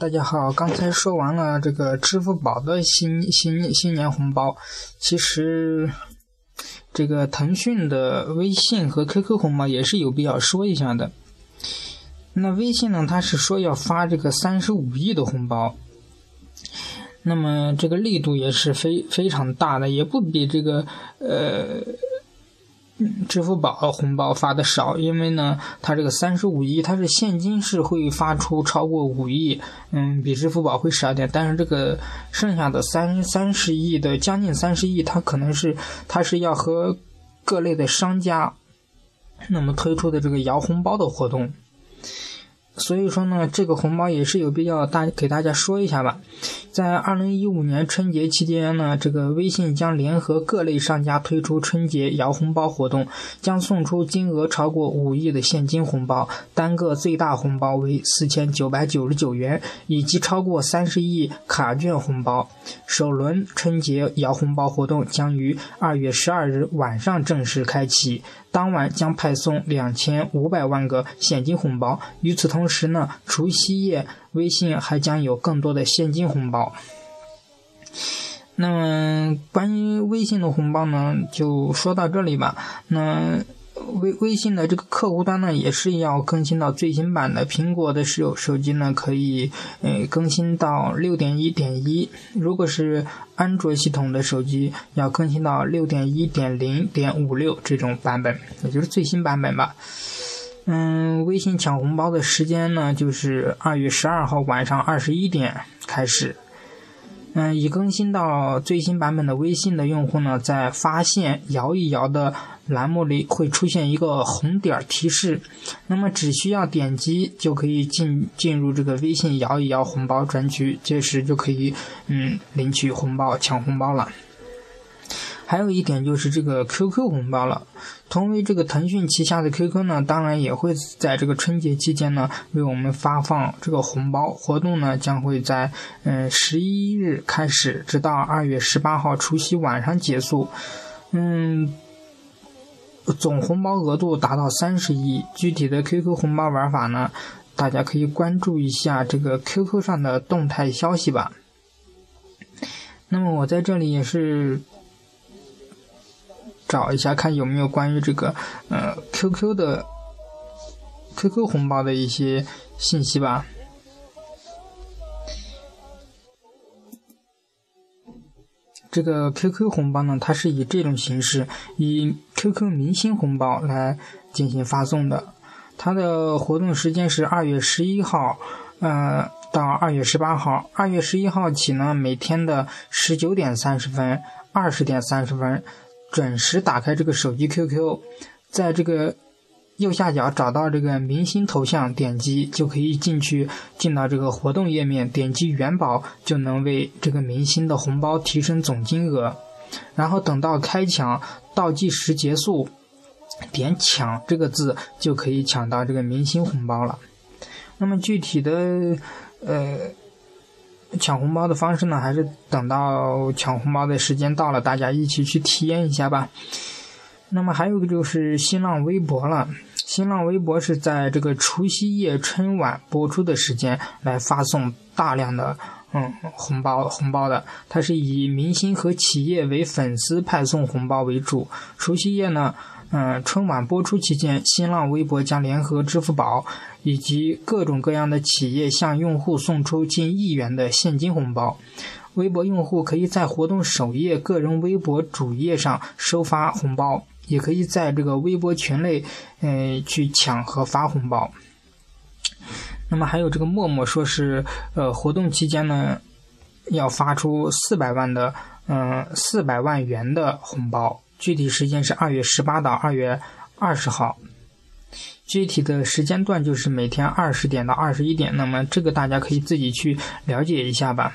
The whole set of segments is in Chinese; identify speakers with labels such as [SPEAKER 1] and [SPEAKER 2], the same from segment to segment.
[SPEAKER 1] 大家好。刚才说完了这个支付宝的新新新年红包，其实这个腾讯的微信和 QQ 红包也是有必要说一下的。那微信呢，它是说要发这个三十五亿的红包，那么这个力度也是非非常大的，也不比这个呃。支付宝红包发的少，因为呢，它这个三十五亿，它是现金是会发出超过五亿，嗯，比支付宝会少点。但是这个剩下的三三十亿的将近三十亿，它可能是它是要和各类的商家那么推出的这个摇红包的活动。所以说呢，这个红包也是有必要大给大家说一下吧。在二零一五年春节期间呢，这个微信将联合各类商家推出春节摇红包活动，将送出金额超过五亿的现金红包，单个最大红包为四千九百九十九元，以及超过三十亿卡券红包。首轮春节摇红包活动将于二月十二日晚上正式开启。当晚将派送两千五百万个现金红包。与此同时呢，除夕夜微信还将有更多的现金红包。那么关于微信的红包呢，就说到这里吧。那。微微信的这个客户端呢，也是要更新到最新版的。苹果的手手机呢，可以呃更新到六点一点一；如果是安卓系统的手机，要更新到六点一点零点五六这种版本，也就是最新版本吧。嗯，微信抢红包的时间呢，就是二月十二号晚上二十一点开始。嗯，已更新到最新版本的微信的用户呢，在发现摇一摇的栏目里会出现一个红点提示，那么只需要点击就可以进进入这个微信摇一摇红包专区，届时就可以嗯领取红包抢红包了。还有一点就是这个 QQ 红包了。同为这个腾讯旗下的 QQ 呢，当然也会在这个春节期间呢为我们发放这个红包。活动呢将会在嗯十一日开始，直到二月十八号除夕晚上结束。嗯，总红包额度达到三十亿。具体的 QQ 红包玩法呢，大家可以关注一下这个 QQ 上的动态消息吧。那么我在这里也是。找一下看有没有关于这个呃 QQ 的 QQ 红包的一些信息吧。这个 QQ 红包呢，它是以这种形式，以 QQ 明星红包来进行发送的。它的活动时间是二月十一号，呃，到二月十八号。二月十一号起呢，每天的十九点三十分、二十点三十分。准时打开这个手机 QQ，在这个右下角找到这个明星头像，点击就可以进去，进到这个活动页面，点击元宝就能为这个明星的红包提升总金额。然后等到开抢倒计时结束，点抢这个字就可以抢到这个明星红包了。那么具体的，呃。抢红包的方式呢，还是等到抢红包的时间到了，大家一起去体验一下吧。那么还有个就是新浪微博了，新浪微博是在这个除夕夜春晚播出的时间来发送大量的嗯红包红包的，它是以明星和企业为粉丝派送红包为主。除夕夜呢。嗯，春晚播出期间，新浪微博将联合支付宝以及各种各样的企业向用户送出近亿元的现金红包。微博用户可以在活动首页个人微博主页上收发红包，也可以在这个微博群内，嗯，去抢和发红包。那么还有这个陌陌说是，呃，活动期间呢，要发出四百万的，嗯，四百万元的红包。具体时间是二月十八到二月二十号，具体的时间段就是每天二十点到二十一点。那么这个大家可以自己去了解一下吧。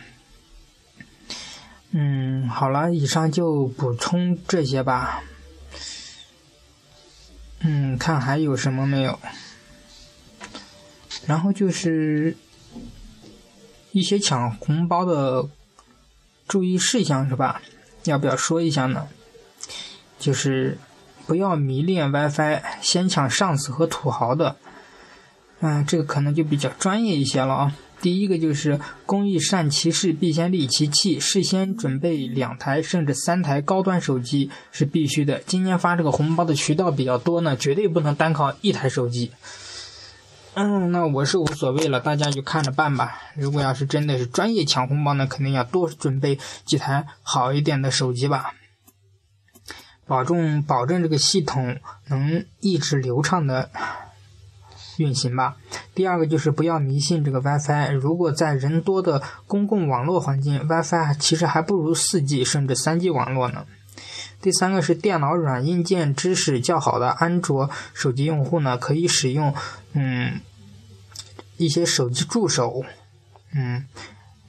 [SPEAKER 1] 嗯，好了，以上就补充这些吧。嗯，看还有什么没有？然后就是一些抢红包的注意事项是吧？要不要说一下呢？就是不要迷恋 WiFi，先抢上司和土豪的。嗯，这个可能就比较专业一些了啊。第一个就是工欲善其事，必先利其器。事先准备两台甚至三台高端手机是必须的。今年发这个红包的渠道比较多呢，绝对不能单靠一台手机。嗯，那我是无所谓了，大家就看着办吧。如果要是真的是专业抢红包呢，肯定要多准备几台好一点的手机吧，保证保证这个系统能一直流畅的运行吧。第二个就是不要迷信这个 WiFi，如果在人多的公共网络环境，WiFi 其实还不如 4G 甚至 3G 网络呢。第三个是电脑软硬件知识较好的安卓手机用户呢，可以使用。嗯，一些手机助手，嗯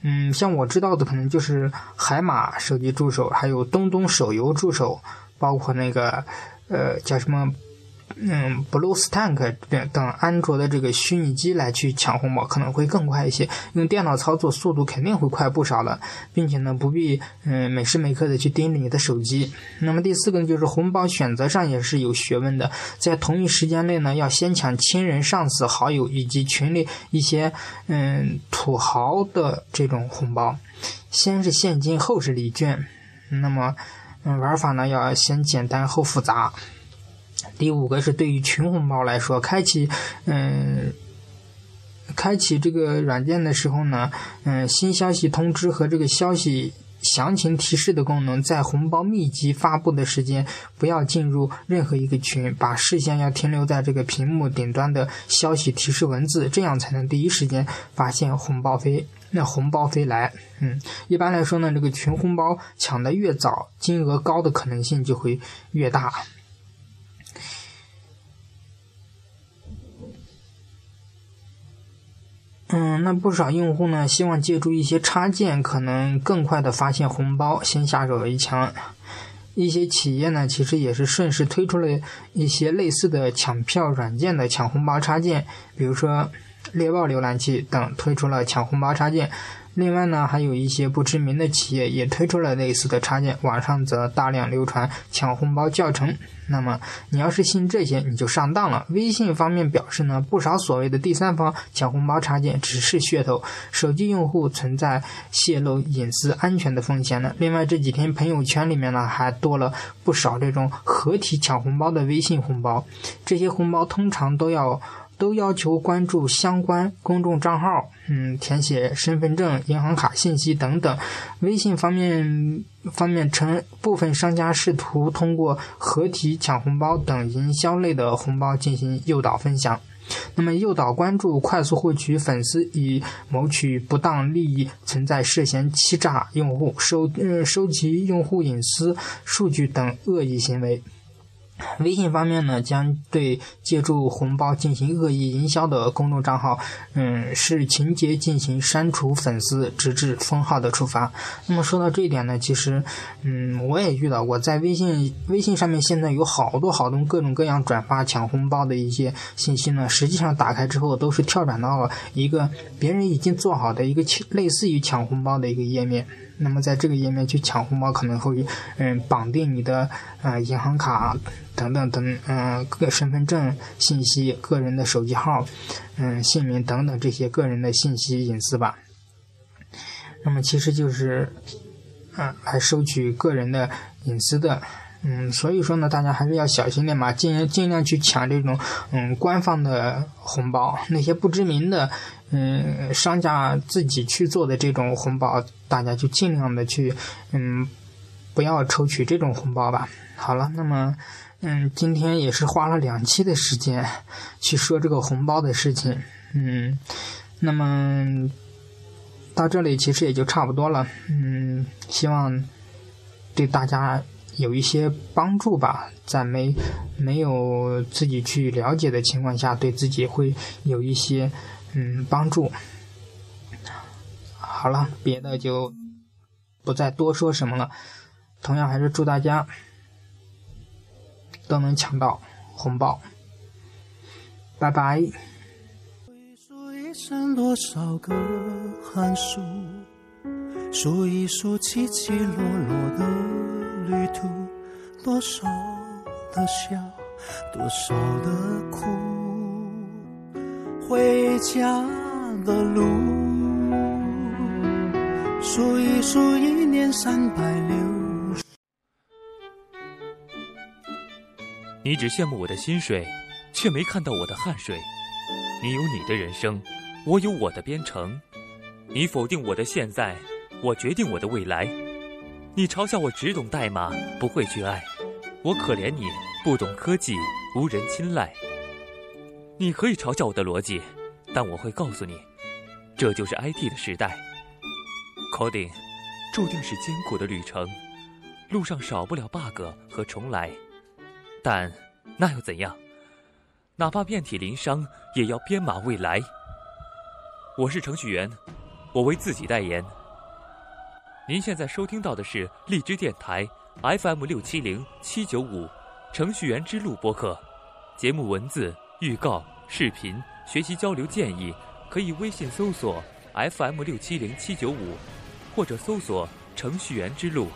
[SPEAKER 1] 嗯，像我知道的可能就是海马手机助手，还有东东手游助手，包括那个呃叫什么。嗯，BlueStack 等安卓的这个虚拟机来去抢红包可能会更快一些，用电脑操作速度肯定会快不少了，并且呢不必嗯每时每刻的去盯着你的手机。那么第四个呢就是红包选择上也是有学问的，在同一时间内呢要先抢亲人、上司、好友以及群里一些嗯土豪的这种红包，先是现金后是礼券。那么嗯玩法呢要先简单后复杂。第五个是对于群红包来说，开启嗯，开启这个软件的时候呢，嗯，新消息通知和这个消息详情提示的功能，在红包密集发布的时间，不要进入任何一个群，把视线要停留在这个屏幕顶端的消息提示文字，这样才能第一时间发现红包飞，那红包飞来。嗯，一般来说呢，这个群红包抢的越早，金额高的可能性就会越大。嗯，那不少用户呢，希望借助一些插件，可能更快的发现红包，先下手为强。一些企业呢，其实也是顺势推出了一些类似的抢票软件的抢红包插件，比如说猎豹浏览器等推出了抢红包插件。另外呢，还有一些不知名的企业也推出了类似的插件，网上则大量流传抢红包教程。那么你要是信这些，你就上当了。微信方面表示呢，不少所谓的第三方抢红包插件只是噱头，手机用户存在泄露隐私安全的风险呢。另外这几天朋友圈里面呢，还多了不少这种合体抢红包的微信红包，这些红包通常都要。都要求关注相关公众账号，嗯，填写身份证、银行卡信息等等。微信方面方面称，部分商家试图通过合体抢红包等营销类的红包进行诱导分享，那么诱导关注、快速获取粉丝以谋取不当利益，存在涉嫌欺诈用户、收呃收集用户隐私数据等恶意行为。微信方面呢，将对借助红包进行恶意营销的公众账号，嗯，视情节进行删除粉丝，直至封号的处罚。那么说到这一点呢，其实，嗯，我也遇到过，在微信微信上面现在有好多好多各种各样转发抢红包的一些信息呢，实际上打开之后都是跳转到了一个别人已经做好的一个类似于抢红包的一个页面。那么在这个页面去抢红包，可能会嗯绑定你的呃银行卡等等等嗯个身份证信息、个人的手机号、嗯姓名等等这些个人的信息隐私吧。那么其实就是嗯来收取个人的隐私的。嗯，所以说呢，大家还是要小心点嘛，尽尽量去抢这种嗯官方的红包，那些不知名的嗯商家自己去做的这种红包，大家就尽量的去嗯不要抽取这种红包吧。好了，那么嗯今天也是花了两期的时间去说这个红包的事情，嗯，那么到这里其实也就差不多了，嗯，希望对大家。有一些帮助吧，在没没有自己去了解的情况下，对自己会有一些嗯帮助。好了，别的就不再多说什么了。同样还是祝大家都能抢到红包，拜拜。数一数起起落落的。多少的笑，多少的苦，回家的路。
[SPEAKER 2] 数一数一年三百六。
[SPEAKER 3] 你只羡慕我的薪水，却没看到我的汗水。你有你的人生，我有我的编程。你否定我的现在，我决定我的未来。你嘲笑我只懂代码，不会去爱。我可怜你不懂科技，无人青睐。你可以嘲笑我的逻辑，但我会告诉你，这就是 IT 的时代。Coding 注定是艰苦的旅程，路上少不了 bug 和重来。但那又怎样？哪怕遍体鳞伤，也要编码未来。我是程序员，我为自己代言。您现在收听到的是荔枝电台 FM 六七零七九五程序员之路播客。节目文字、预告、视频、学习交流建议，可以微信搜索 FM 六七零七九五，或者搜索程序员之路，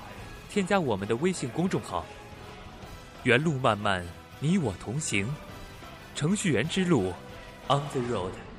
[SPEAKER 3] 添加我们的微信公众号。原路漫漫，你我同行。程序员之路，On the road。